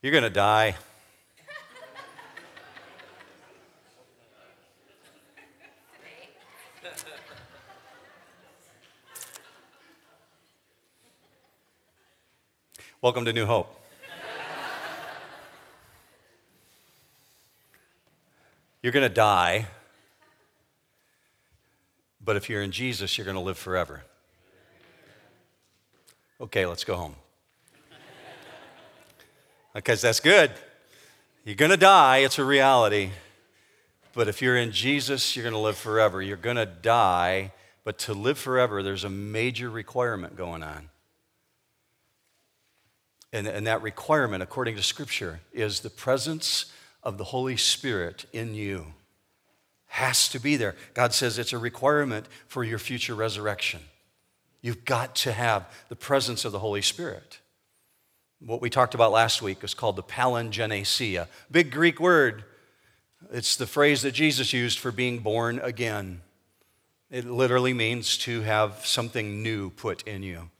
You're going to die. Welcome to New Hope. You're going to die, but if you're in Jesus, you're going to live forever. Okay, let's go home. Because that's good. You're going to die, it's a reality. But if you're in Jesus, you're going to live forever. You're going to die, but to live forever, there's a major requirement going on. And, and that requirement, according to Scripture, is the presence of the Holy Spirit in you. Has to be there. God says it's a requirement for your future resurrection. You've got to have the presence of the Holy Spirit. What we talked about last week is called the palingenesia. Big Greek word. It's the phrase that Jesus used for being born again. It literally means to have something new put in you.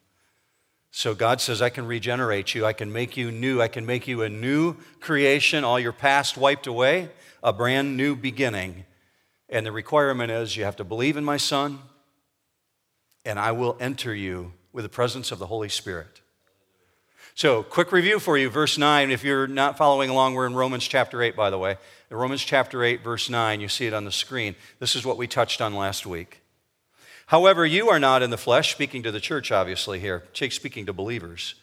So God says, I can regenerate you. I can make you new. I can make you a new creation, all your past wiped away, a brand new beginning. And the requirement is you have to believe in my Son, and I will enter you with the presence of the Holy Spirit. So, quick review for you, verse 9. If you're not following along, we're in Romans chapter 8, by the way. In Romans chapter 8, verse 9, you see it on the screen. This is what we touched on last week. However, you are not in the flesh, speaking to the church, obviously, here, speaking to believers.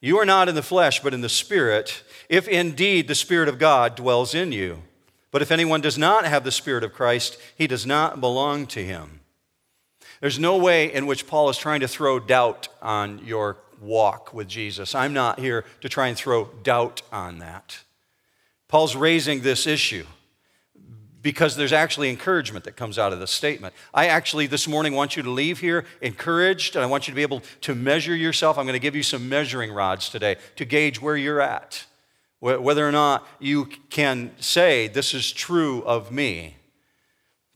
You are not in the flesh, but in the Spirit, if indeed the Spirit of God dwells in you. But if anyone does not have the Spirit of Christ, he does not belong to him. There's no way in which Paul is trying to throw doubt on your walk with Jesus. I'm not here to try and throw doubt on that. Paul's raising this issue because there's actually encouragement that comes out of this statement. I actually this morning want you to leave here encouraged, and I want you to be able to measure yourself. I'm going to give you some measuring rods today to gauge where you're at, whether or not you can say, This is true of me.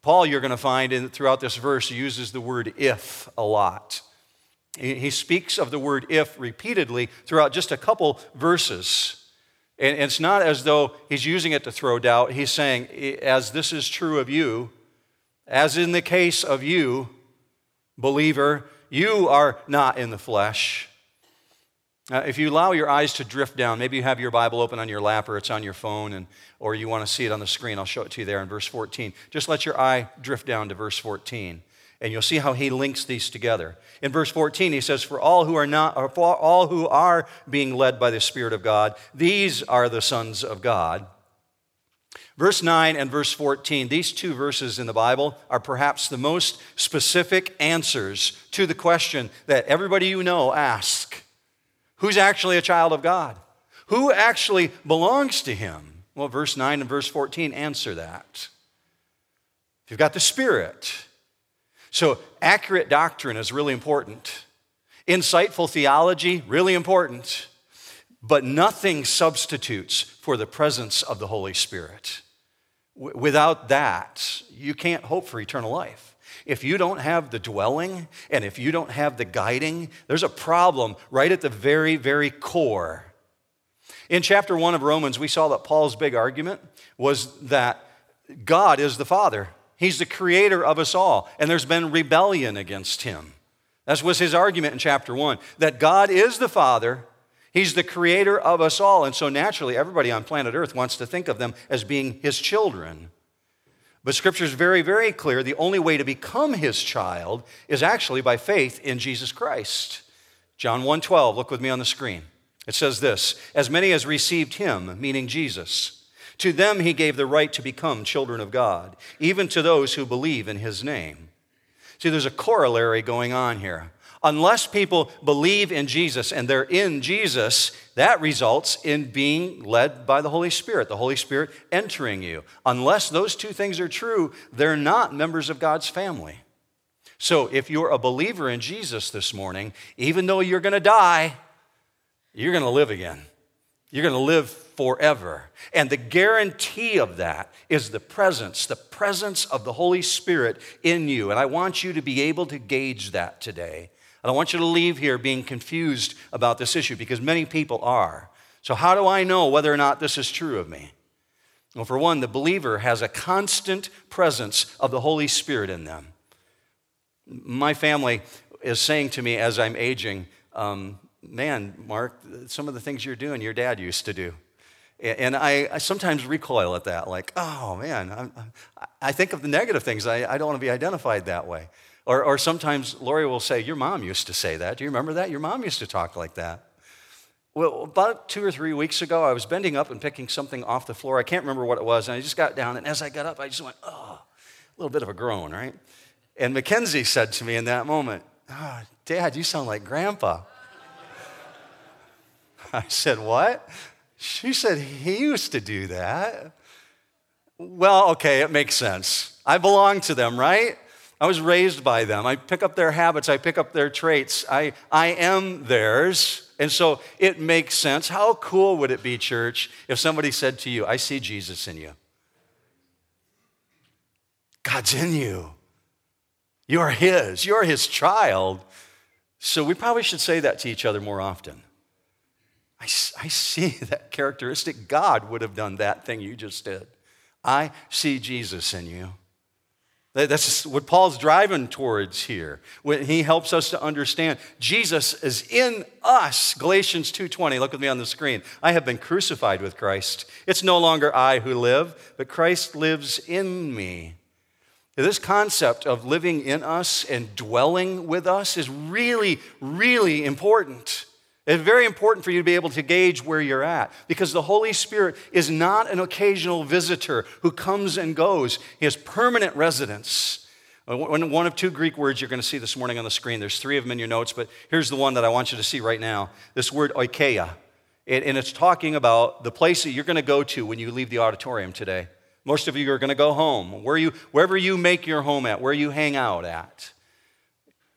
Paul, you're going to find in, throughout this verse, uses the word if a lot. He speaks of the word if repeatedly throughout just a couple verses. And it's not as though he's using it to throw doubt. He's saying, as this is true of you, as in the case of you, believer, you are not in the flesh. Uh, if you allow your eyes to drift down, maybe you have your Bible open on your lap or it's on your phone, and, or you want to see it on the screen, I'll show it to you there in verse 14. Just let your eye drift down to verse 14 and you'll see how he links these together. In verse 14, he says, For all who are not, or for all who are being led by the Spirit of God, these are the sons of God. Verse 9 and verse 14, these two verses in the Bible are perhaps the most specific answers to the question that everybody you know asks Who's actually a child of God? Who actually belongs to him? Well, verse 9 and verse 14 answer that. If you've got the Spirit, so, accurate doctrine is really important. Insightful theology, really important. But nothing substitutes for the presence of the Holy Spirit. W- without that, you can't hope for eternal life. If you don't have the dwelling and if you don't have the guiding, there's a problem right at the very, very core. In chapter one of Romans, we saw that Paul's big argument was that God is the Father He's the creator of us all, and there's been rebellion against him. That was his argument in chapter one that God is the Father, He's the creator of us all, and so naturally, everybody on planet Earth wants to think of them as being His children. But Scripture is very, very clear the only way to become His child is actually by faith in Jesus Christ. John 1:12, look with me on the screen. It says this, as many as received him, meaning Jesus, to them he gave the right to become children of God, even to those who believe in his name. See, there's a corollary going on here. Unless people believe in Jesus and they're in Jesus, that results in being led by the Holy Spirit, the Holy Spirit entering you. Unless those two things are true, they're not members of God's family. So if you're a believer in Jesus this morning, even though you're going to die, you're going to live again. You're going to live forever. And the guarantee of that is the presence, the presence of the Holy Spirit in you. And I want you to be able to gauge that today. And I don't want you to leave here being confused about this issue because many people are. So, how do I know whether or not this is true of me? Well, for one, the believer has a constant presence of the Holy Spirit in them. My family is saying to me as I'm aging, um, Man, Mark, some of the things you're doing, your dad used to do. And I, I sometimes recoil at that, like, oh man, I'm, i think of the negative things. I, I don't want to be identified that way. Or, or sometimes Lori will say, Your mom used to say that. Do you remember that? Your mom used to talk like that. Well, about two or three weeks ago, I was bending up and picking something off the floor. I can't remember what it was. And I just got down, and as I got up, I just went, oh, a little bit of a groan, right? And Mackenzie said to me in that moment, oh, Dad, you sound like Grandpa. I said, What? She said, He used to do that. Well, okay, it makes sense. I belong to them, right? I was raised by them. I pick up their habits, I pick up their traits. I, I am theirs. And so it makes sense. How cool would it be, church, if somebody said to you, I see Jesus in you? God's in you. You are His. You are His child. So we probably should say that to each other more often. I, I see that characteristic. God would have done that thing you just did. I see Jesus in you. That's what Paul's driving towards here. When he helps us to understand Jesus is in us. Galatians 2:20. Look with me on the screen. I have been crucified with Christ. It's no longer I who live, but Christ lives in me. This concept of living in us and dwelling with us is really, really important. It's very important for you to be able to gauge where you're at because the Holy Spirit is not an occasional visitor who comes and goes. He has permanent residence. Uh, one of two Greek words you're going to see this morning on the screen. There's three of them in your notes, but here's the one that I want you to see right now. This word oikeia. And it's talking about the place that you're going to go to when you leave the auditorium today. Most of you are going to go home, where you, wherever you make your home at, where you hang out at.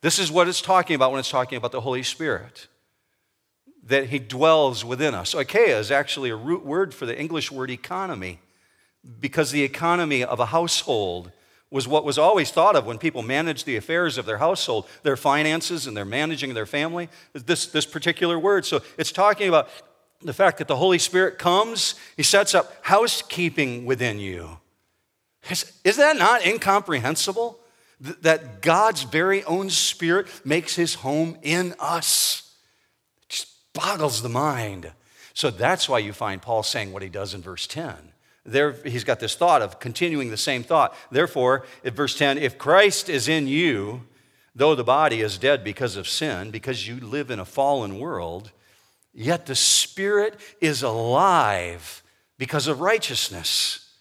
This is what it's talking about when it's talking about the Holy Spirit that he dwells within us. Oikeia is actually a root word for the English word economy, because the economy of a household was what was always thought of when people managed the affairs of their household, their finances, and their managing their family. This, this particular word. So it's talking about the fact that the Holy Spirit comes, He sets up housekeeping within you. Is, is that not incomprehensible? that God's very own Spirit makes His home in us boggles the mind. So that's why you find Paul saying what he does in verse 10. There, he's got this thought of continuing the same thought. Therefore, at verse 10, if Christ is in you, though the body is dead because of sin, because you live in a fallen world, yet the Spirit is alive because of righteousness.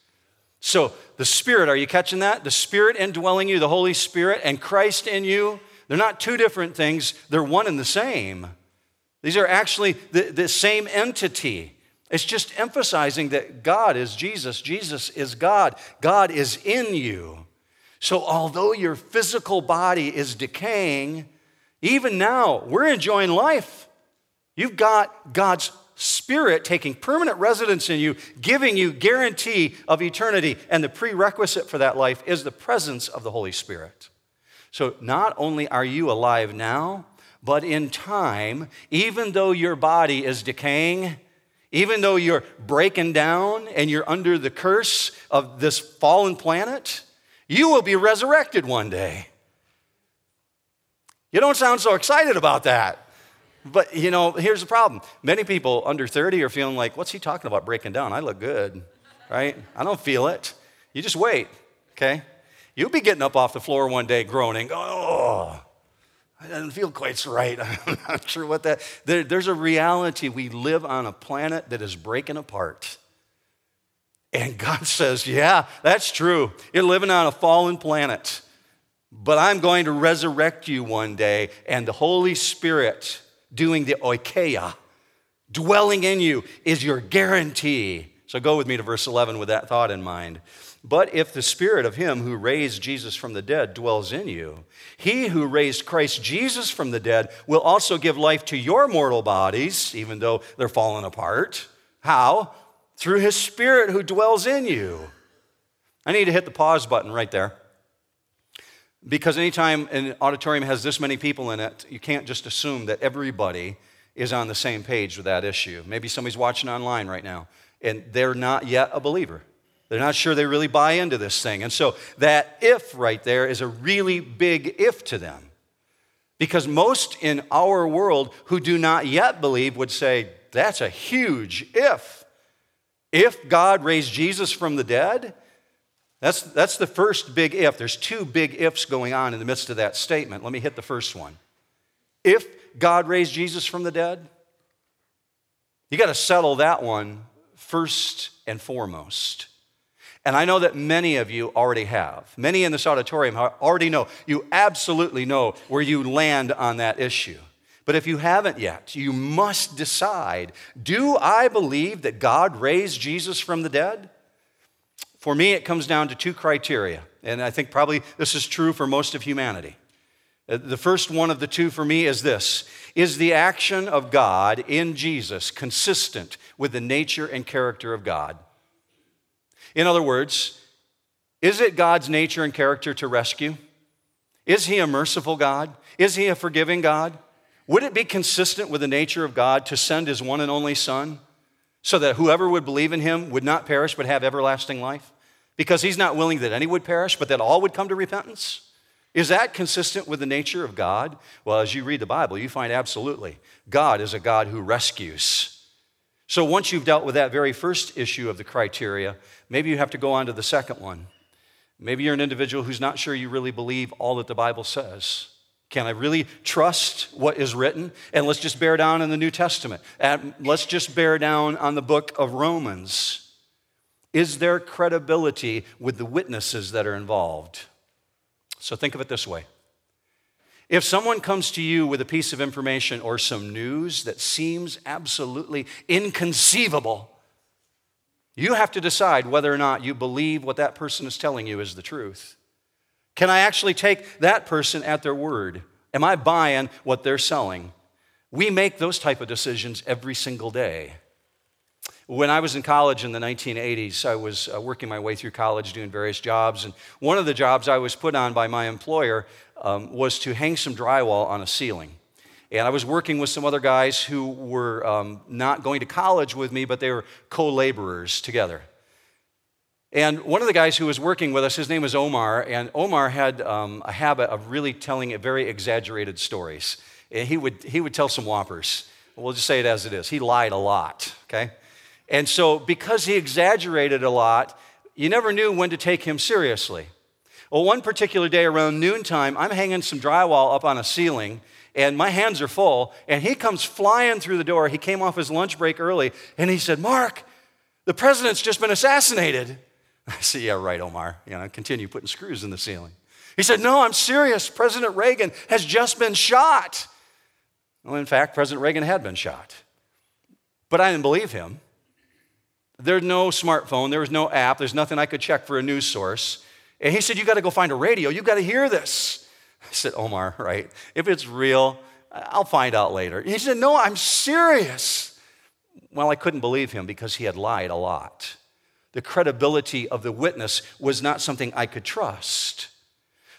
So, the Spirit, are you catching that? The Spirit indwelling you, the Holy Spirit, and Christ in you, they're not two different things, they're one and the same. These are actually the, the same entity. It's just emphasizing that God is Jesus, Jesus is God, God is in you. So, although your physical body is decaying, even now, we're enjoying life. You've got God's Spirit taking permanent residence in you, giving you guarantee of eternity. And the prerequisite for that life is the presence of the Holy Spirit. So, not only are you alive now, but in time, even though your body is decaying, even though you're breaking down and you're under the curse of this fallen planet, you will be resurrected one day. You don't sound so excited about that. But you know, here's the problem. Many people under 30 are feeling like, what's he talking about breaking down? I look good, right? I don't feel it. You just wait, okay? You'll be getting up off the floor one day groaning, oh, it doesn't feel quite so right. I'm not sure what that. There, there's a reality. We live on a planet that is breaking apart. And God says, Yeah, that's true. You're living on a fallen planet. But I'm going to resurrect you one day, and the Holy Spirit doing the oikeia, dwelling in you, is your guarantee. So go with me to verse 11 with that thought in mind. But if the spirit of him who raised Jesus from the dead dwells in you, he who raised Christ Jesus from the dead will also give life to your mortal bodies, even though they're fallen apart. How? Through his spirit who dwells in you. I need to hit the pause button right there. Because anytime an auditorium has this many people in it, you can't just assume that everybody is on the same page with that issue. Maybe somebody's watching online right now and they're not yet a believer. They're not sure they really buy into this thing. And so that if right there is a really big if to them. Because most in our world who do not yet believe would say, that's a huge if. If God raised Jesus from the dead, that's, that's the first big if. There's two big ifs going on in the midst of that statement. Let me hit the first one. If God raised Jesus from the dead, you got to settle that one first and foremost. And I know that many of you already have. Many in this auditorium already know. You absolutely know where you land on that issue. But if you haven't yet, you must decide do I believe that God raised Jesus from the dead? For me, it comes down to two criteria. And I think probably this is true for most of humanity. Uh, the first one of the two for me is this Is the action of God in Jesus consistent with the nature and character of God? In other words, is it God's nature and character to rescue? Is He a merciful God? Is He a forgiving God? Would it be consistent with the nature of God to send His one and only Son so that whoever would believe in Him would not perish but have everlasting life? Because He's not willing that any would perish, but that all would come to repentance? Is that consistent with the nature of God? Well, as you read the Bible, you find absolutely. God is a God who rescues. So once you've dealt with that very first issue of the criteria, maybe you have to go on to the second one. Maybe you're an individual who's not sure you really believe all that the Bible says. Can I really trust what is written? And let's just bear down in the New Testament. And let's just bear down on the book of Romans. Is there credibility with the witnesses that are involved? So think of it this way if someone comes to you with a piece of information or some news that seems absolutely inconceivable, you have to decide whether or not you believe what that person is telling you is the truth. Can I actually take that person at their word? Am I buying what they're selling? We make those type of decisions every single day. When I was in college in the 1980s, I was uh, working my way through college doing various jobs. And one of the jobs I was put on by my employer um, was to hang some drywall on a ceiling. And I was working with some other guys who were um, not going to college with me, but they were co laborers together. And one of the guys who was working with us, his name was Omar, and Omar had um, a habit of really telling very exaggerated stories. And he would, he would tell some whoppers. We'll just say it as it is. He lied a lot, okay? And so, because he exaggerated a lot, you never knew when to take him seriously. Well, one particular day around noontime, I'm hanging some drywall up on a ceiling, and my hands are full, and he comes flying through the door. He came off his lunch break early, and he said, Mark, the president's just been assassinated. I said, Yeah, right, Omar. You know, continue putting screws in the ceiling. He said, No, I'm serious. President Reagan has just been shot. Well, in fact, President Reagan had been shot. But I didn't believe him. There's no smartphone, there was no app, there's nothing I could check for a news source. And he said, You got to go find a radio. You got to hear this. I said, Omar, right? If it's real, I'll find out later. He said, No, I'm serious. Well, I couldn't believe him because he had lied a lot. The credibility of the witness was not something I could trust.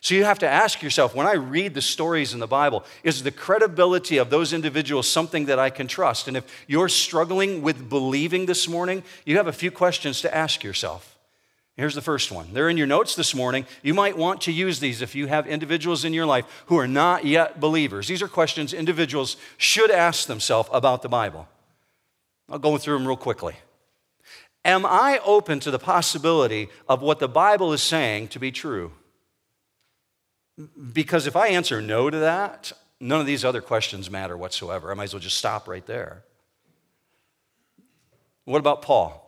So you have to ask yourself when I read the stories in the Bible, is the credibility of those individuals something that I can trust? And if you're struggling with believing this morning, you have a few questions to ask yourself. Here's the first one. They're in your notes this morning. You might want to use these if you have individuals in your life who are not yet believers. These are questions individuals should ask themselves about the Bible. I'll go through them real quickly. Am I open to the possibility of what the Bible is saying to be true? Because if I answer no to that, none of these other questions matter whatsoever. I might as well just stop right there. What about Paul?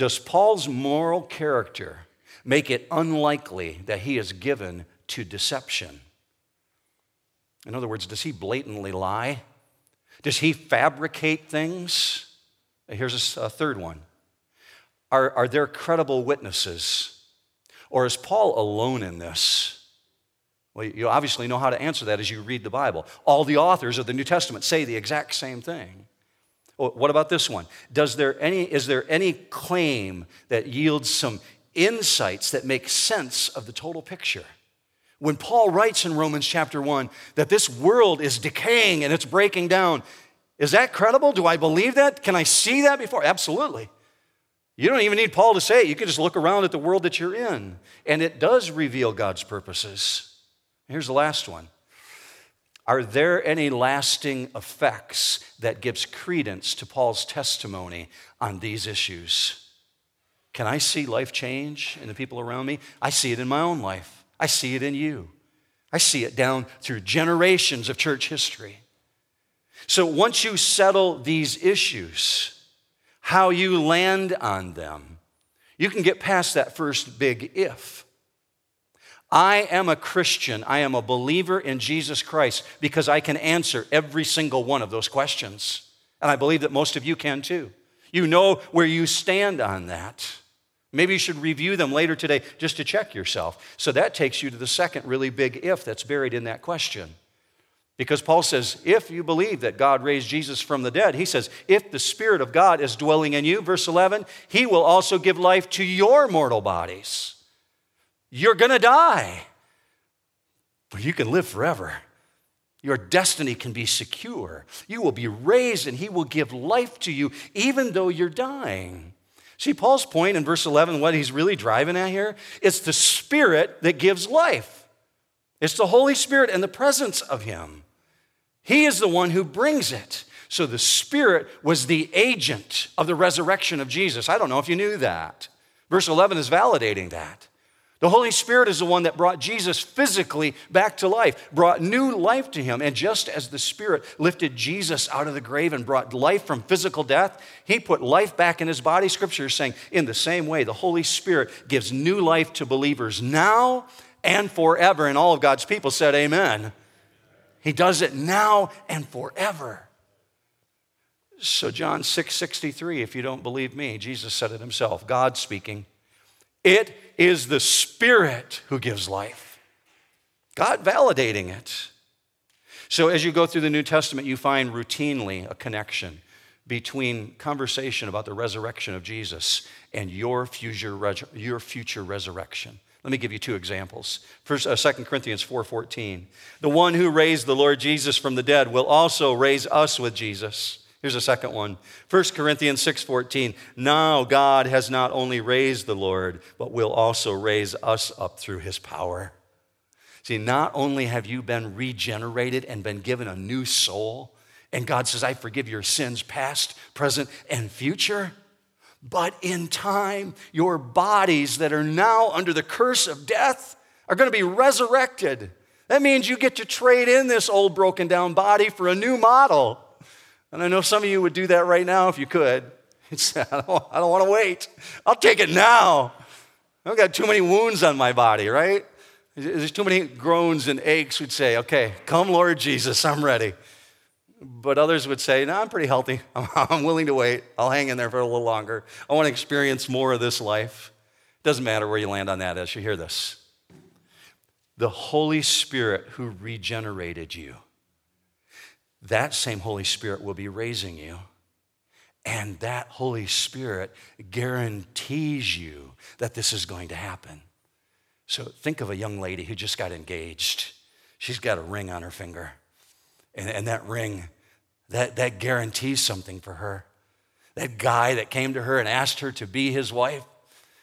Does Paul's moral character make it unlikely that he is given to deception? In other words, does he blatantly lie? Does he fabricate things? Here's a third one. Are, are there credible witnesses? Or is Paul alone in this? Well, you obviously know how to answer that as you read the Bible. All the authors of the New Testament say the exact same thing. Oh, what about this one? Does there any, is there any claim that yields some insights that make sense of the total picture? When Paul writes in Romans chapter 1 that this world is decaying and it's breaking down, Is that credible? Do I believe that? Can I see that before? Absolutely. You don't even need Paul to say it. You can just look around at the world that you're in, and it does reveal God's purposes. Here's the last one. Are there any lasting effects that gives credence to Paul's testimony on these issues? Can I see life change in the people around me? I see it in my own life. I see it in you. I see it down through generations of church history. So once you settle these issues, how you land on them, you can get past that first big if. I am a Christian. I am a believer in Jesus Christ because I can answer every single one of those questions. And I believe that most of you can too. You know where you stand on that. Maybe you should review them later today just to check yourself. So that takes you to the second really big if that's buried in that question. Because Paul says, if you believe that God raised Jesus from the dead, he says, if the Spirit of God is dwelling in you, verse 11, he will also give life to your mortal bodies. You're going to die, but you can live forever. Your destiny can be secure. You will be raised, and he will give life to you, even though you're dying. See, Paul's point in verse 11, what he's really driving at here, it's the Spirit that gives life. It's the Holy Spirit and the presence of Him. He is the one who brings it. So the Spirit was the agent of the resurrection of Jesus. I don't know if you knew that. Verse 11 is validating that. The Holy Spirit is the one that brought Jesus physically back to life, brought new life to him. And just as the Spirit lifted Jesus out of the grave and brought life from physical death, he put life back in his body. Scripture is saying, in the same way, the Holy Spirit gives new life to believers now and forever. And all of God's people said, Amen. He does it now and forever. So, John 6 63, if you don't believe me, Jesus said it himself, God speaking. It is the Spirit who gives life. God validating it. So, as you go through the New Testament, you find routinely a connection between conversation about the resurrection of Jesus and your future, your future resurrection. Let me give you two examples. First, uh, 2 Corinthians 4.14. The one who raised the Lord Jesus from the dead will also raise us with Jesus Here's a second one. 1 Corinthians 6:14. Now God has not only raised the Lord, but will also raise us up through his power. See, not only have you been regenerated and been given a new soul, and God says, I forgive your sins, past, present, and future, but in time, your bodies that are now under the curse of death are going to be resurrected. That means you get to trade in this old broken down body for a new model. And I know some of you would do that right now if you could. I don't, I don't want to wait. I'll take it now. I've got too many wounds on my body, right? There's too many groans and aches would say, okay, come, Lord Jesus, I'm ready. But others would say, no, I'm pretty healthy. I'm willing to wait. I'll hang in there for a little longer. I want to experience more of this life. Doesn't matter where you land on that as you hear this. The Holy Spirit who regenerated you that same Holy Spirit will be raising you. And that Holy Spirit guarantees you that this is going to happen. So think of a young lady who just got engaged. She's got a ring on her finger. And, and that ring, that, that guarantees something for her. That guy that came to her and asked her to be his wife,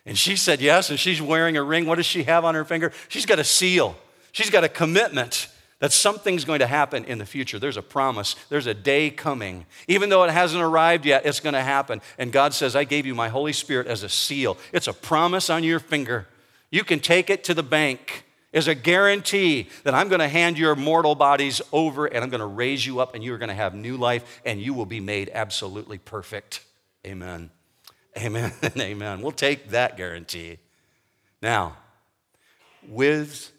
and she said yes, and she's wearing a ring. What does she have on her finger? She's got a seal, she's got a commitment that something's going to happen in the future. There's a promise. There's a day coming. Even though it hasn't arrived yet, it's going to happen. And God says, I gave you my Holy Spirit as a seal. It's a promise on your finger. You can take it to the bank as a guarantee that I'm going to hand your mortal bodies over and I'm going to raise you up and you're going to have new life and you will be made absolutely perfect. Amen. Amen amen. We'll take that guarantee. Now, with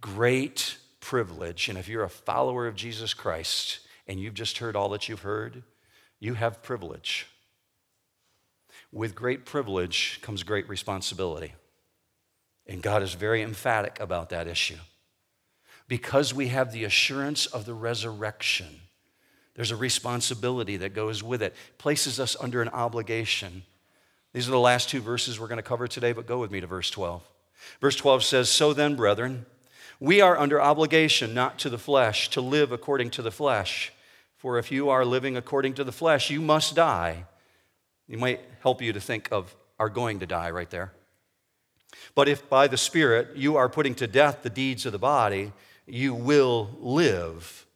great privilege. And if you're a follower of Jesus Christ and you've just heard all that you've heard, you have privilege. With great privilege comes great responsibility. And God is very emphatic about that issue. Because we have the assurance of the resurrection, there's a responsibility that goes with it, places us under an obligation. These are the last two verses we're going to cover today, but go with me to verse 12. Verse 12 says, So then, brethren, we are under obligation not to the flesh, to live according to the flesh. For if you are living according to the flesh, you must die. It might help you to think of are going to die right there. But if by the Spirit you are putting to death the deeds of the body, you will live.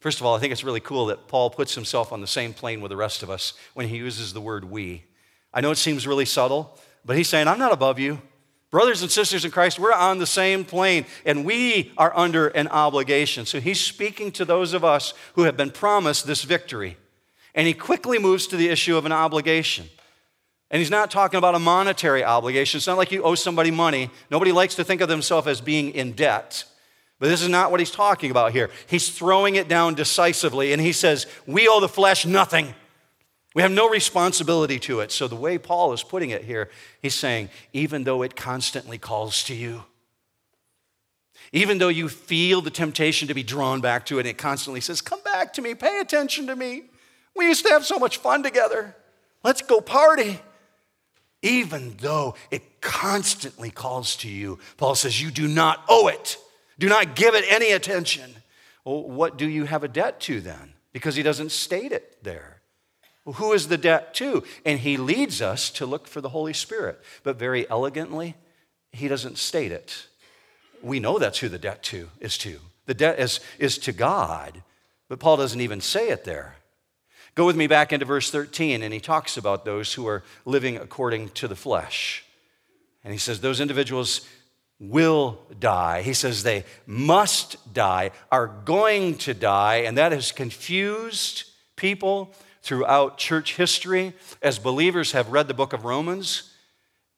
First of all, I think it's really cool that Paul puts himself on the same plane with the rest of us when he uses the word we. I know it seems really subtle, but he's saying, I'm not above you. Brothers and sisters in Christ, we're on the same plane and we are under an obligation. So he's speaking to those of us who have been promised this victory. And he quickly moves to the issue of an obligation. And he's not talking about a monetary obligation. It's not like you owe somebody money. Nobody likes to think of themselves as being in debt. But this is not what he's talking about here. He's throwing it down decisively and he says, We owe the flesh nothing. We have no responsibility to it. So, the way Paul is putting it here, he's saying, even though it constantly calls to you, even though you feel the temptation to be drawn back to it, and it constantly says, Come back to me, pay attention to me. We used to have so much fun together. Let's go party. Even though it constantly calls to you, Paul says, You do not owe it. Do not give it any attention. Well, what do you have a debt to then? Because he doesn't state it there. Well, who is the debt to? And he leads us to look for the Holy Spirit. But very elegantly, he doesn't state it. We know that's who the debt to is to. The debt is, is to God, but Paul doesn't even say it there. Go with me back into verse 13, and he talks about those who are living according to the flesh. And he says, Those individuals will die. He says they must die, are going to die, and that has confused people throughout church history as believers have read the book of Romans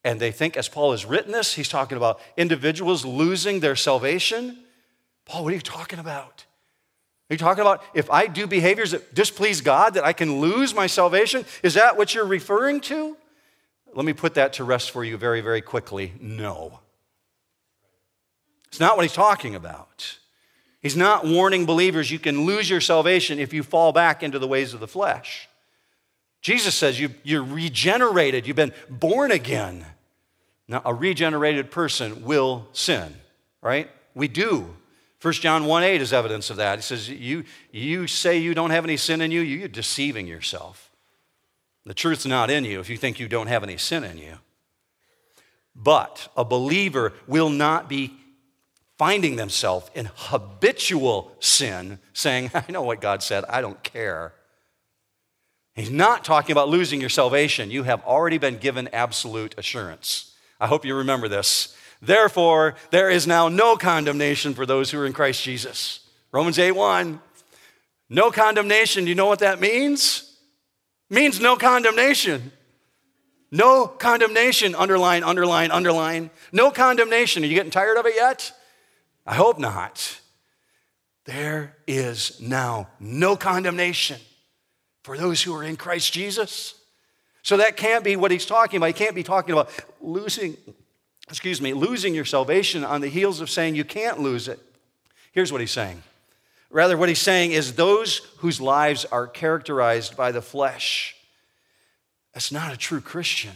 and they think, as Paul has written this, he's talking about individuals losing their salvation. Paul, what are you talking about? Are you talking about if I do behaviors that displease God, that I can lose my salvation? Is that what you're referring to? Let me put that to rest for you very, very quickly. No. It's not what he's talking about. He's not warning believers you can lose your salvation if you fall back into the ways of the flesh. Jesus says you, you're regenerated, you've been born again. Now, a regenerated person will sin, right? We do. 1 John 1 8 is evidence of that. He says, You, you say you don't have any sin in you, you're deceiving yourself. The truth's not in you if you think you don't have any sin in you. But a believer will not be finding themselves in habitual sin, saying, I know what God said, I don't care. He's not talking about losing your salvation. You have already been given absolute assurance. I hope you remember this. Therefore, there is now no condemnation for those who are in Christ Jesus. Romans 8 1. No condemnation. Do you know what that means? Means no condemnation. No condemnation. Underline, underline, underline. No condemnation. Are you getting tired of it yet? I hope not. There is now no condemnation for those who are in Christ Jesus. So that can't be what he's talking about. He can't be talking about losing, excuse me, losing your salvation on the heels of saying you can't lose it. Here's what he's saying. Rather, what he's saying is those whose lives are characterized by the flesh, that's not a true Christian.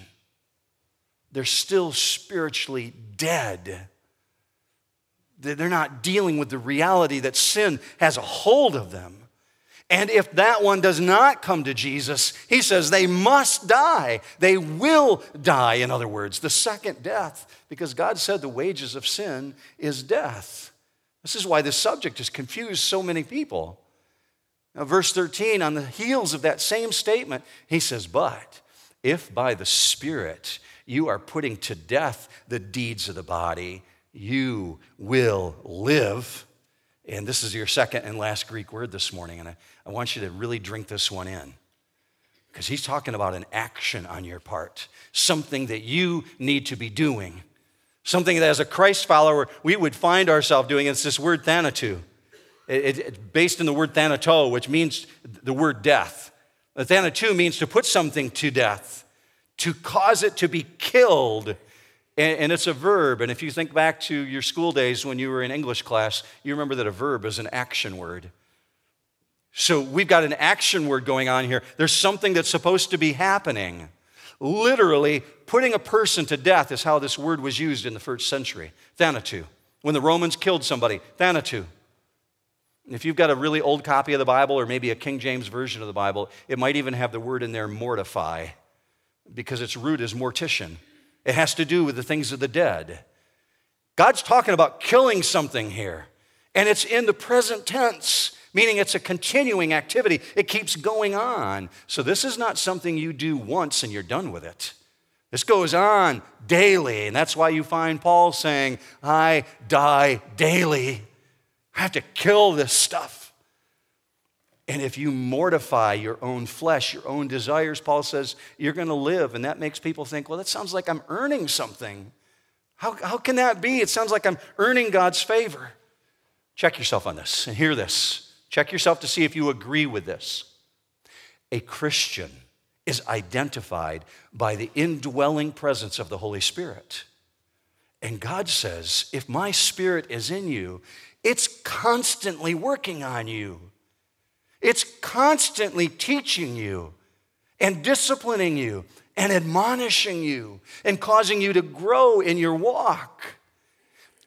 They're still spiritually dead. They're not dealing with the reality that sin has a hold of them. And if that one does not come to Jesus, he says they must die. They will die, in other words, the second death, because God said the wages of sin is death. This is why this subject has confused so many people. Now, verse 13, on the heels of that same statement, he says, But if by the Spirit you are putting to death the deeds of the body, you will live. And this is your second and last Greek word this morning. And I, I want you to really drink this one in because he's talking about an action on your part, something that you need to be doing, something that as a Christ follower we would find ourselves doing. It's this word thanatou. It, it, it's based in the word thanato, which means the word death. Thanatou means to put something to death, to cause it to be killed and, and, it's a verb. And if you think back to your school days when you were in English class, you remember that a verb is an action word. So we've got an action word going on here. There's something that's supposed to be happening. Literally, putting a person to death is how this word was used in the first century. Thanatou. When the Romans killed somebody, thanatou. If you've got a really old copy of the Bible or maybe a King James version of the Bible, it might even have the word in there mortify because its root is mortician. It has to do with the things of the dead. God's talking about killing something here, and it's in the present tense, meaning it's a continuing activity. It keeps going on. So this is not something you do once and you're done with it. This goes on daily, and that's why you find Paul saying, I die daily. I have to kill this stuff. And if you mortify your own flesh, your own desires, Paul says, you're going to live. And that makes people think, well, that sounds like I'm earning something. How, how can that be? It sounds like I'm earning God's favor. Check yourself on this and hear this. Check yourself to see if you agree with this. A Christian is identified by the indwelling presence of the Holy Spirit. And God says, if my spirit is in you, it's constantly working on you. It's constantly teaching you and disciplining you and admonishing you and causing you to grow in your walk.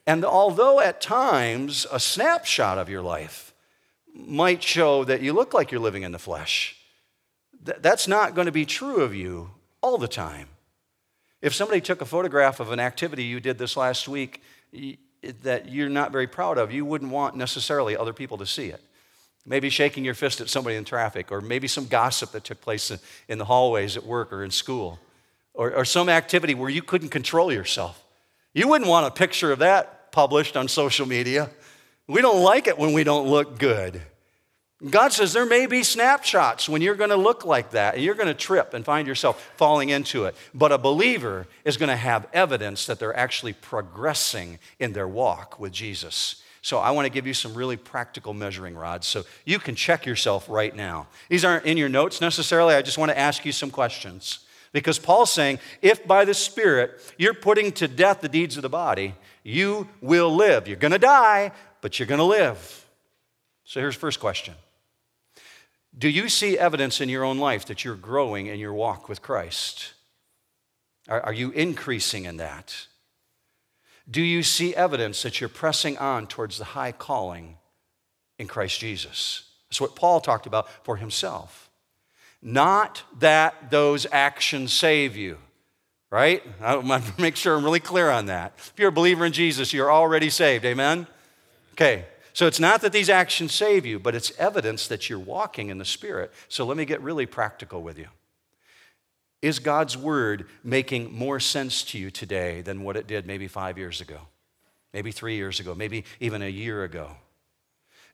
And although at times a snapshot of your life might show that you look like you're living in the flesh, that's not going to be true of you all the time. If somebody took a photograph of an activity you did this last week that you're not very proud of, you wouldn't want necessarily other people to see it. Maybe shaking your fist at somebody in traffic, or maybe some gossip that took place in the hallways at work or in school, or, or some activity where you couldn't control yourself. You wouldn't want a picture of that published on social media. We don't like it when we don't look good. God says there may be snapshots when you're going to look like that and you're going to trip and find yourself falling into it. But a believer is going to have evidence that they're actually progressing in their walk with Jesus. So I want to give you some really practical measuring rods so you can check yourself right now. These aren't in your notes necessarily. I just want to ask you some questions. Because Paul's saying, if by the Spirit you're putting to death the deeds of the body, you will live. You're going to die, but you're going to live. So here's the first question do you see evidence in your own life that you're growing in your walk with Christ? Are, are, you increasing in that? Do you see evidence that you're pressing on towards the high calling in Christ Jesus? That's what Paul talked about for himself. Not that those actions save you, right? I want to make sure I'm really clear on that. If you're a believer in Jesus, you're already saved. Amen? Okay, so it's not that these actions save you, but it's evidence that you're walking in the Spirit. So let me get really practical with you. Is God's word making more sense to you today than what it did maybe five years ago, maybe three years ago, maybe even a year ago?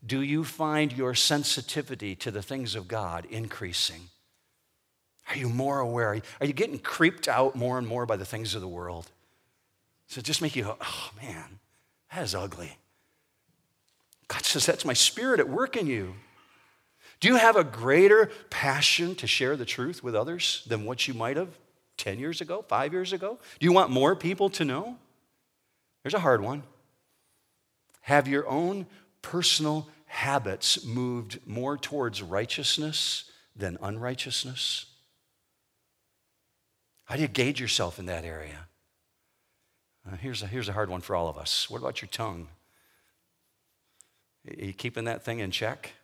Do you find your sensitivity to the things of God increasing? Are you more aware? Are you getting creeped out more and more by the things of the world? It just make you go, oh man, that is ugly? God says, That's my spirit at work in you. Do you have a greater passion to share the truth with others than what you might have 10 years ago, five years ago? Do you want more people to know? There's a hard one. Have your own personal habits moved more towards righteousness than unrighteousness? How do you gauge yourself in that area? Uh, here's, a, here's a hard one for all of us. What about your tongue? Are you keeping that thing in check?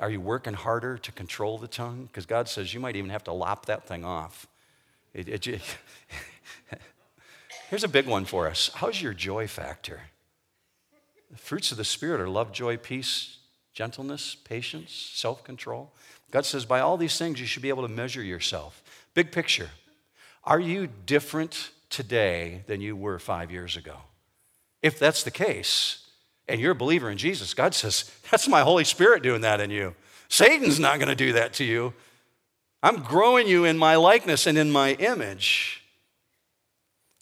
Are you working harder to control the tongue? Because God says you might even have to lop that thing off. It, it, Here's a big one for us. How's your joy factor? The fruits of the Spirit are love, joy, peace, gentleness, patience, self control. God says, by all these things, you should be able to measure yourself. Big picture. Are you different today than you were five years ago? If that's the case, and you're a believer in Jesus, God says, That's my Holy Spirit doing that in you. Satan's not going to do that to you. I'm growing you in my likeness and in my image.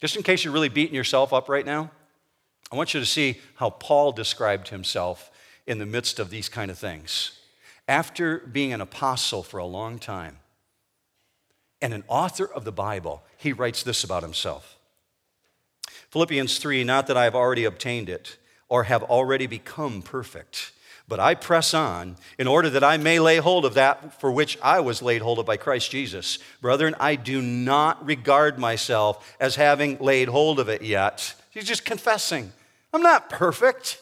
Just in case you're really beating yourself up right now, I want you to see how Paul described himself in the midst of these kind of things. After being an apostle for a long time and an author of the Bible, he writes this about himself Philippians 3 Not that I have already obtained it or have already become perfect. But I press on in order that I may lay hold of that for which I was laid hold of by Christ Jesus. Brethren, I do not regard myself as having laid hold of it yet. He's just confessing. I'm not perfect.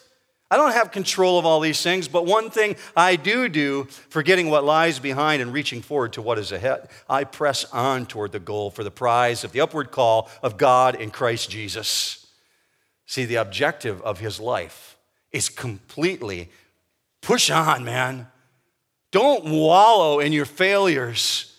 I don't have control of all these things, but one thing I do do, forgetting what lies behind and reaching forward to what is ahead, I press on toward the goal for the prize of the upward call of God in Christ Jesus. See, the objective of his life is completely push on, man. Don't wallow in your failures.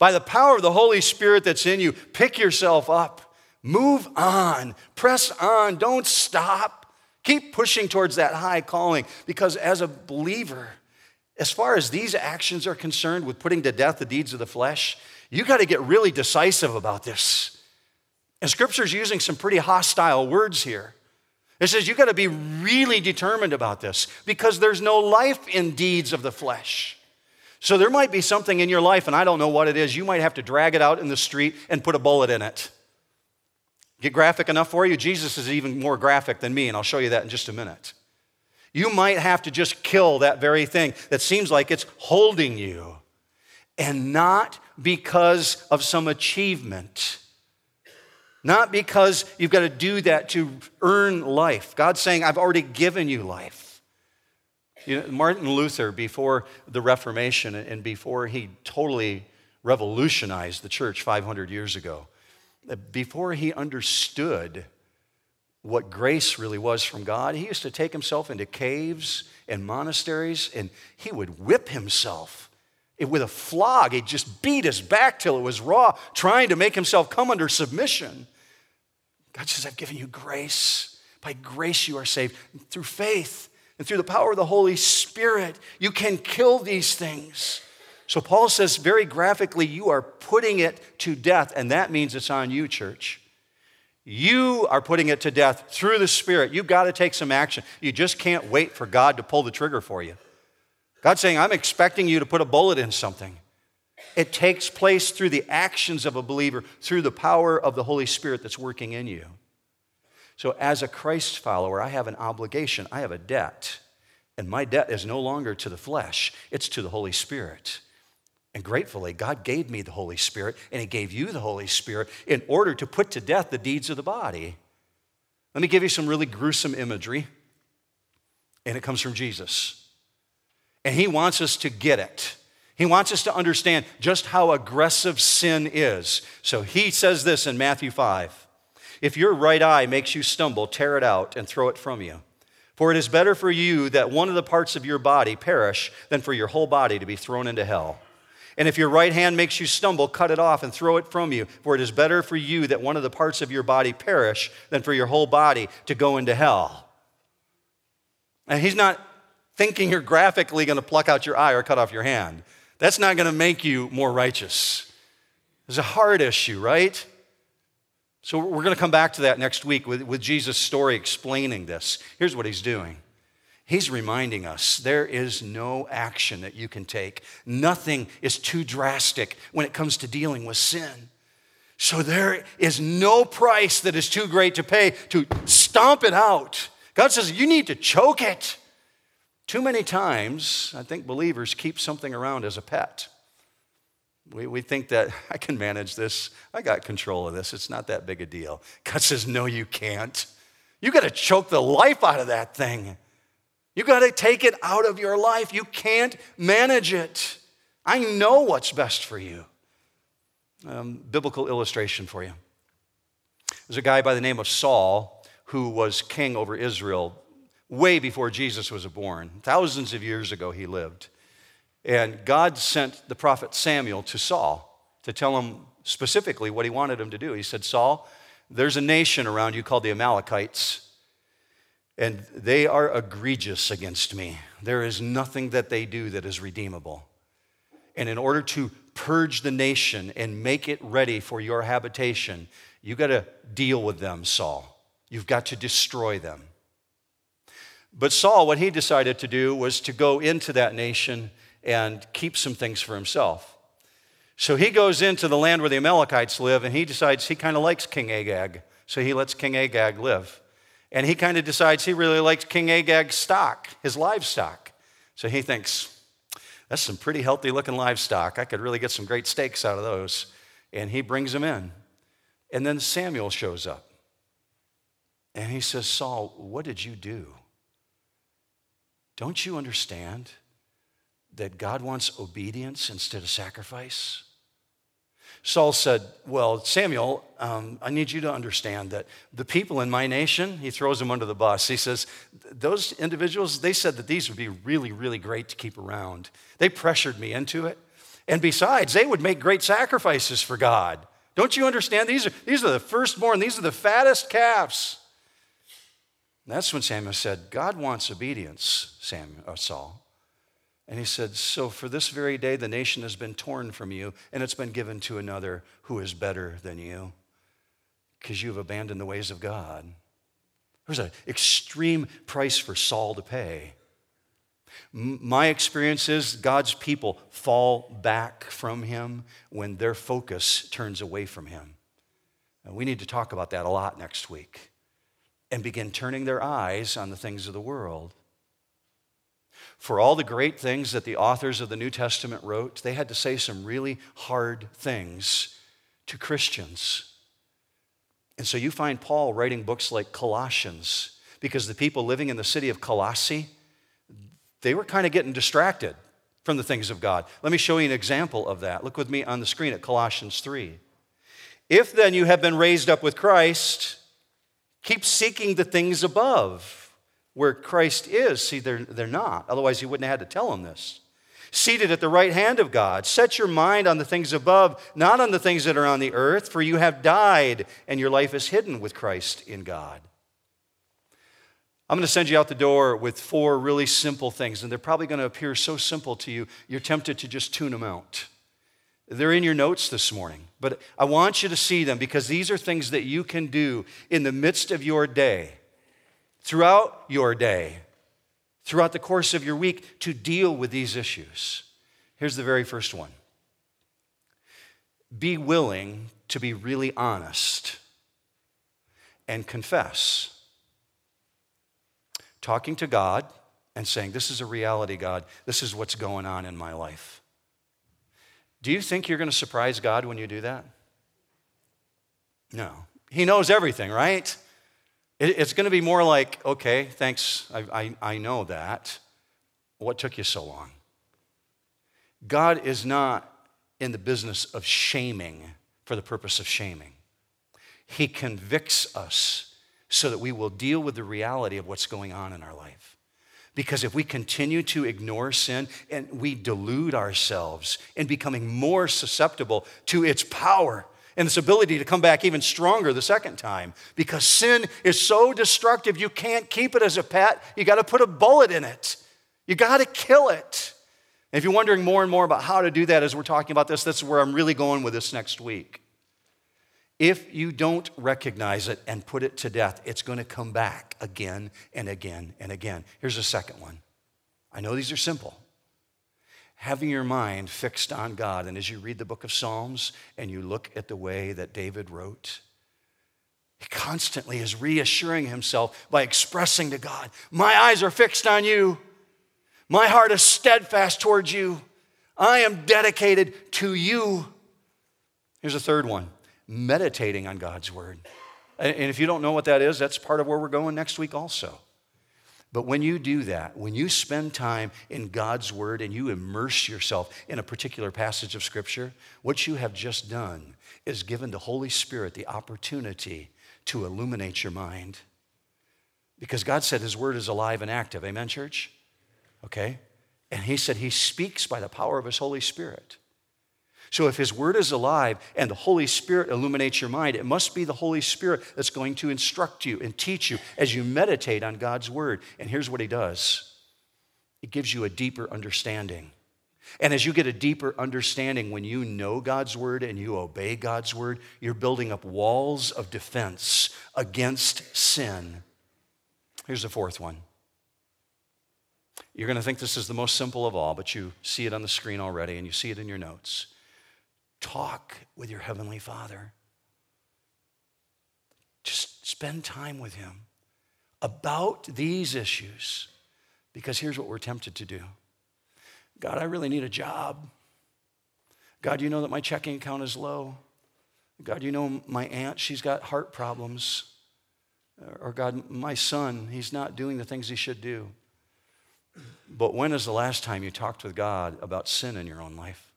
By the power of the Holy Spirit that's in you, pick yourself up. Move on. Press on. Don't stop. Keep pushing towards that high calling because as a believer, as far as these actions are concerned with putting to death the deeds of the flesh, you got to get really decisive about this. And scripture's using some pretty hostile words here. It says you got to be really determined about this because there's no life in deeds of the flesh. So there might be something in your life, and I don't know what it is. You might have to drag it out in the street and put a bullet in it. Get graphic enough for you? Jesus is even more graphic than me, and I'll show you that in just a minute. You might have to just kill that very thing that seems like it's holding you, and not because of some achievement. Not because you've got to do that to earn life. God's saying, I've already given you life. You know, Martin Luther, before the Reformation and before he totally revolutionized the church 500 years ago, before he understood what grace really was from God, he used to take himself into caves and monasteries and he would whip himself with a flog. He'd just beat his back till it was raw, trying to make himself come under submission. God says, I've given you grace. By grace, you are saved through faith and through the power of the Holy Spirit. You can kill these things. So Paul says very graphically, you are putting it to death, and that means it's on you, church. You are putting it to death through the Spirit. You've got to take some action. You just can't wait for God to pull the trigger for you. God's saying, I'm expecting you to put a bullet in something. It takes place through the actions of a believer, through the power of the Holy Spirit that's working in you. So, as a Christ follower, I have an obligation, I have a debt. And my debt is no longer to the flesh, it's to the Holy Spirit. And gratefully, God gave me the Holy Spirit, and He gave you the Holy Spirit in order to put to death the deeds of the body. Let me give you some really gruesome imagery, and it comes from Jesus. And He wants us to get it. He wants us to understand just how aggressive sin is. So He says this in Matthew 5 If your right eye makes you stumble, tear it out and throw it from you. For it is better for you that one of the parts of your body perish than for your whole body to be thrown into hell. And if your right hand makes you stumble, cut it off and throw it from you. For it is better for you that one of the parts of your body perish than for your whole body to go into hell. And he's not thinking you're graphically going to pluck out your eye or cut off your hand. That's not going to make you more righteous. It's a hard issue, right? So we're going to come back to that next week with, with Jesus' story explaining this. Here's what he's doing. He's reminding us there is no action that you can take. Nothing is too drastic when it comes to dealing with sin. So there is no price that is too great to pay to stomp it out. God says you need to choke it. Too many times, I think believers keep something around as a pet. We, we think that I can manage this, I got control of this, it's not that big a deal. God says, No, you can't. You got to choke the life out of that thing. You got to take it out of your life. You can't manage it. I know what's best for you. Um, biblical illustration for you. There's a guy by the name of Saul who was king over Israel way before Jesus was born. Thousands of years ago, he lived. And God sent the prophet Samuel to Saul to tell him specifically what he wanted him to do. He said, Saul, there's a nation around you called the Amalekites and they are egregious against me. There is nothing that they do that is redeemable. And in order to purge the nation and make it ready for your habitation, you've got to deal with them, Saul. You've got to destroy them. But Saul, what he decided to do was to go into that nation and keep some things for himself. So he goes into the land where the Amalekites live and he decides he kind of likes King Agag. So he lets King Agag live. And he kind of decides he really likes King Agag's stock, his livestock. So he thinks, that's some pretty healthy looking livestock. I could really get some great steaks out of those. And he brings them in. And then Samuel shows up. And he says, Saul, what did you do? Don't you understand that God wants obedience instead of sacrifice? Saul said, Well, Samuel, um, I need you to understand that the people in my nation, he throws them under the bus. He says, Those individuals, they said that these would be really, really great to keep around. They pressured me into it. And besides, they would make great sacrifices for God. Don't you understand? These are, these are the firstborn, these are the fattest calves. That's when Samuel said, God wants obedience, Samuel, uh, Saul. And he said, So for this very day, the nation has been torn from you, and it's been given to another who is better than you, because you've abandoned the ways of God. There's an extreme price for Saul to pay. My experience is God's people fall back from him when their focus turns away from him. And we need to talk about that a lot next week and begin turning their eyes on the things of the world. For all the great things that the authors of the New Testament wrote, they had to say some really hard things to Christians. And so you find Paul writing books like Colossians because the people living in the city of Colossae, they were kind of getting distracted from the things of God. Let me show you an example of that. Look with me on the screen at Colossians 3. If then you have been raised up with Christ, keep seeking the things above where Christ is. See, they're, they're not. Otherwise, he wouldn't have had to tell them this. Seated at the right hand of God, set your mind on the things above, not on the things that are on the earth, for you have died, and your life is hidden with Christ in God. I'm going to send you out the door with four really simple things, and they're probably going to appear so simple to you, you're tempted to just tune them out. They're in your notes this morning, but I want you to see them because these are things that you can do in the midst of your day throughout your day, throughout the course of your week to deal with these issues. Here's the very first one be willing to be really honest and confess. Talking to God and saying, This is a reality, God. This is what's going on in my life. Do you think you're going to surprise God when you do that? No. He knows everything, right? It's going to be more like, okay, thanks, I, I, I know that. What took you so long? God is not in the business of shaming for the purpose of shaming. He convicts us so that we will deal with the reality of what's going on in our life. Because if we continue to ignore sin and we delude ourselves in becoming more susceptible to its power, and its ability to come back even stronger the second time because sin is so destructive you can't keep it as a pet. You got to put a bullet in it, you got to kill it. And if you're wondering more and more about how to do that as we're talking about this, that's where I'm really going with this next week. If you don't recognize it and put it to death, it's going to come back again and again and again. Here's a second one. I know these are simple having your mind fixed on God. And as you read the book of Psalms and you look at the way that David wrote, he constantly is reassuring himself by expressing to God, My eyes are fixed on you. My heart is steadfast towards you. I am dedicated to you. Here's a third one meditating on God's word. And if you don't know what that is, that's part of where we're going next week also. But when you do that, when you spend time in God's Word and you immerse yourself in a particular passage of Scripture, what you have just done is given the Holy Spirit the opportunity to illuminate your mind. Because God said His Word is alive and active. Amen, church? Okay? And He said He speaks by the power of His Holy Spirit. So if His Word is alive and the Holy Spirit illuminates your mind, it must be the Holy Spirit that's going to instruct you and teach you as you meditate on God's Word. And here's what He does it gives you a deeper understanding. And as you get a deeper understanding, when you know God's word and you obey God's word, you're building up walls of defense against sin. Here's the fourth one. You're going to think this is the most simple of all, but you see it on the screen already and you see it in your notes. Talk with your Heavenly Father. Just spend time with Him about these issues because here's what we're tempted to do God, I really need a job. God, you know that my checking account is low. God, you know my aunt, she's got heart problems. Uh, or God, my son, he's not doing the things he should do. But when is the last time you talked with God about sin in your own life?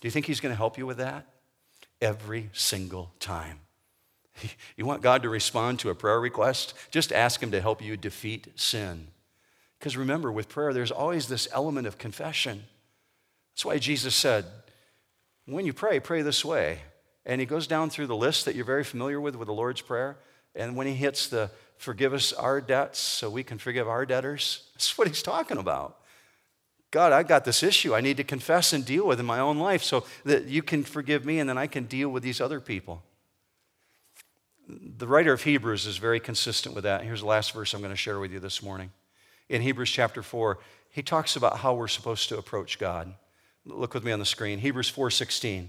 Do you think He's going to help you with that? Every single time. You want God to respond to a prayer request? Just ask Him to help you defeat sin. Because remember, with prayer, there's always this element of confession. That's why Jesus said, when you pray, pray this way. And he goes down through the list that you're very familiar with with the Lord's Prayer. And when he hits the forgive us our debts so we can forgive our debtors, that's what he's talking about. God, I got this issue I need to confess and deal with in my own life so that you can forgive me and then I can deal with these other people. The writer of Hebrews is very consistent with that. Here's the last verse I'm going to share with you this morning. In Hebrews chapter 4, he talks about how we're supposed to approach God. Look with me on the screen. Hebrews 4:16.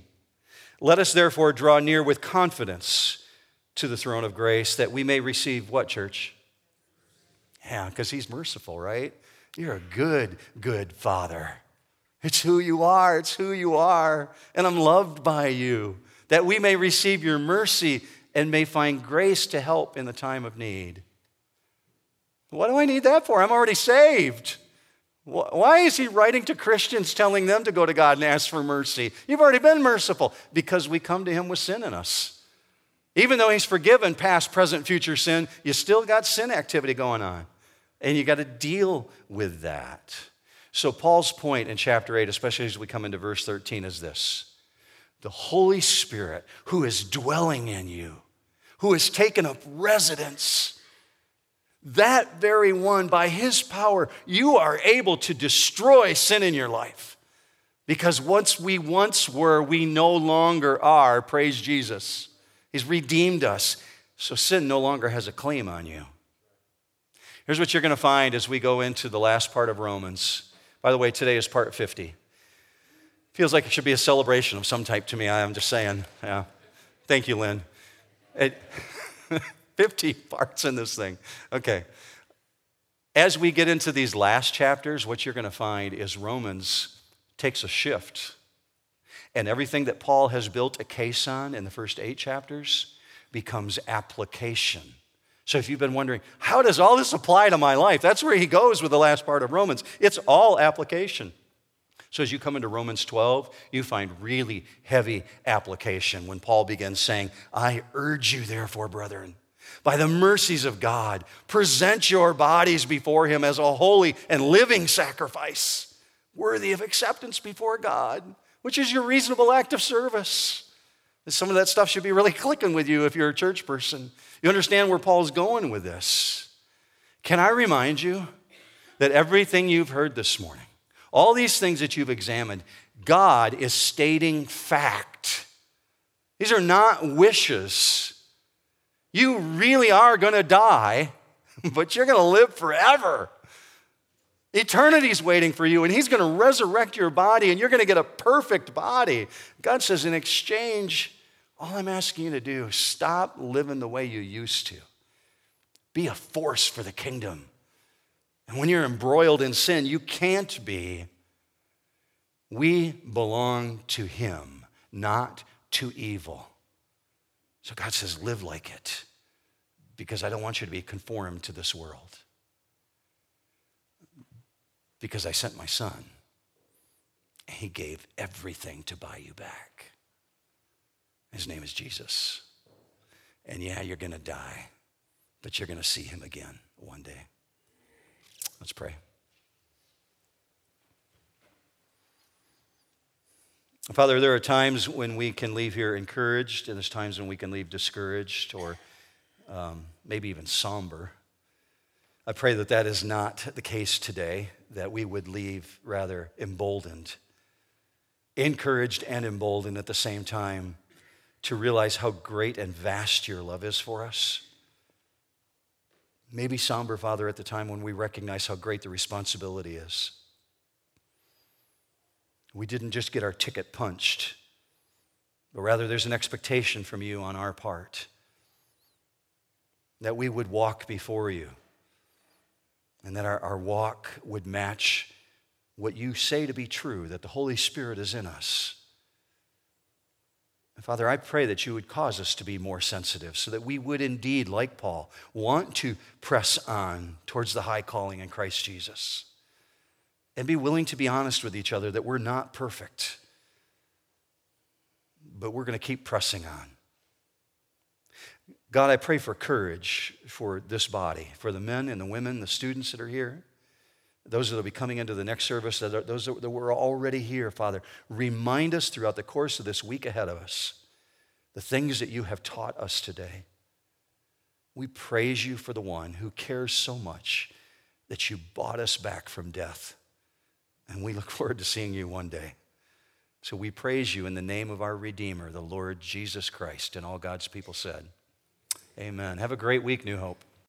Let us therefore draw near with confidence to the throne of grace that we may receive what, church? Yeah, because he's merciful, right? You're a good, good father. It's who you are. It's who you are. And I'm loved by you, that we may receive your mercy and may find grace to help in the time of need. What do I need that for? I'm already saved. Why is he writing to Christians telling them to go to God and ask for mercy? You've already been merciful because we come to him with sin in us. Even though he's forgiven past, present, future sin, you still got sin activity going on. And you got to deal with that. So, Paul's point in chapter 8, especially as we come into verse 13, is this the Holy Spirit who is dwelling in you, who has taken up residence that very one, by his power, you are able to destroy sin in your life. Because once we once were, we no longer are. Praise Jesus. He's redeemed us. So sin no longer has a claim on you. Here's what you're going to find as we go into the last part of Romans. By the way, today is part 50. Feels like it should be a celebration of some type to me. I'm just saying. Yeah. Thank you, Lynn. It, 50 parts in this thing. Okay. As we get into these last chapters, what you're going to find is Romans takes a shift. And everything that Paul has built a case on in the first eight chapters becomes application. So if you've been wondering, how does all this apply to my life? That's where he goes with the last part of Romans. It's all application. So as you come into Romans 12, you find really heavy application when Paul begins saying, I urge you, therefore, brethren by the mercies of God, present your bodies before Him as a holy and living sacrifice, worthy of acceptance before God, which is your reasonable act of service. Some of that stuff should be really clicking with you if you're a church person. You understand where Paul's going with this. Can I remind you that everything you've heard this morning, all these things that you've examined, God is stating fact. These are not wishes. You really are going to die, but you're going to live forever. Eternity's waiting for you, and He's going to resurrect your body, and you're going to get a perfect body. God says, in exchange, all I'm asking you to do is stop living the way you used to. Be a force for the kingdom. And when you're embroiled in sin, you can't be. We belong to Him, not to evil. So God says, live like it because I don't want you to be conformed to this world. Because I sent my son. And He gave everything to buy you back. His name is Jesus. And yeah, you're going to die, but you're going to see him again one day. Let's pray. Father, there are times when we can leave here encouraged, and there's times when we can leave discouraged or um, maybe even somber. I pray that that is not the case today, that we would leave rather emboldened, encouraged and emboldened at the same time to realize how great and vast your love is for us. Maybe somber, Father, at the time when we recognize how great the responsibility is. We didn't just get our ticket punched, but rather there's an expectation from you on our part that we would walk before you and that our, our walk would match what you say to be true, that the Holy Spirit is in us. Father, I pray that you would cause us to be more sensitive so that we would indeed, like Paul, want to press on towards the high calling in Christ Jesus and be willing to be honest with each other that we're not perfect, but we're going to keep pressing on. God, I pray for courage for this body, for the men and the women, the students that are here, those that will be coming into the next service, those that were already here, Father. Remind us throughout the course of this week ahead of us the things that you have taught us today. We praise you for the one who cares so much that you bought us back from death. And we look forward to seeing you one day. So we praise you in the name of our Redeemer, the Lord Jesus Christ. And all God's people said, Amen. Have a great week, New Hope.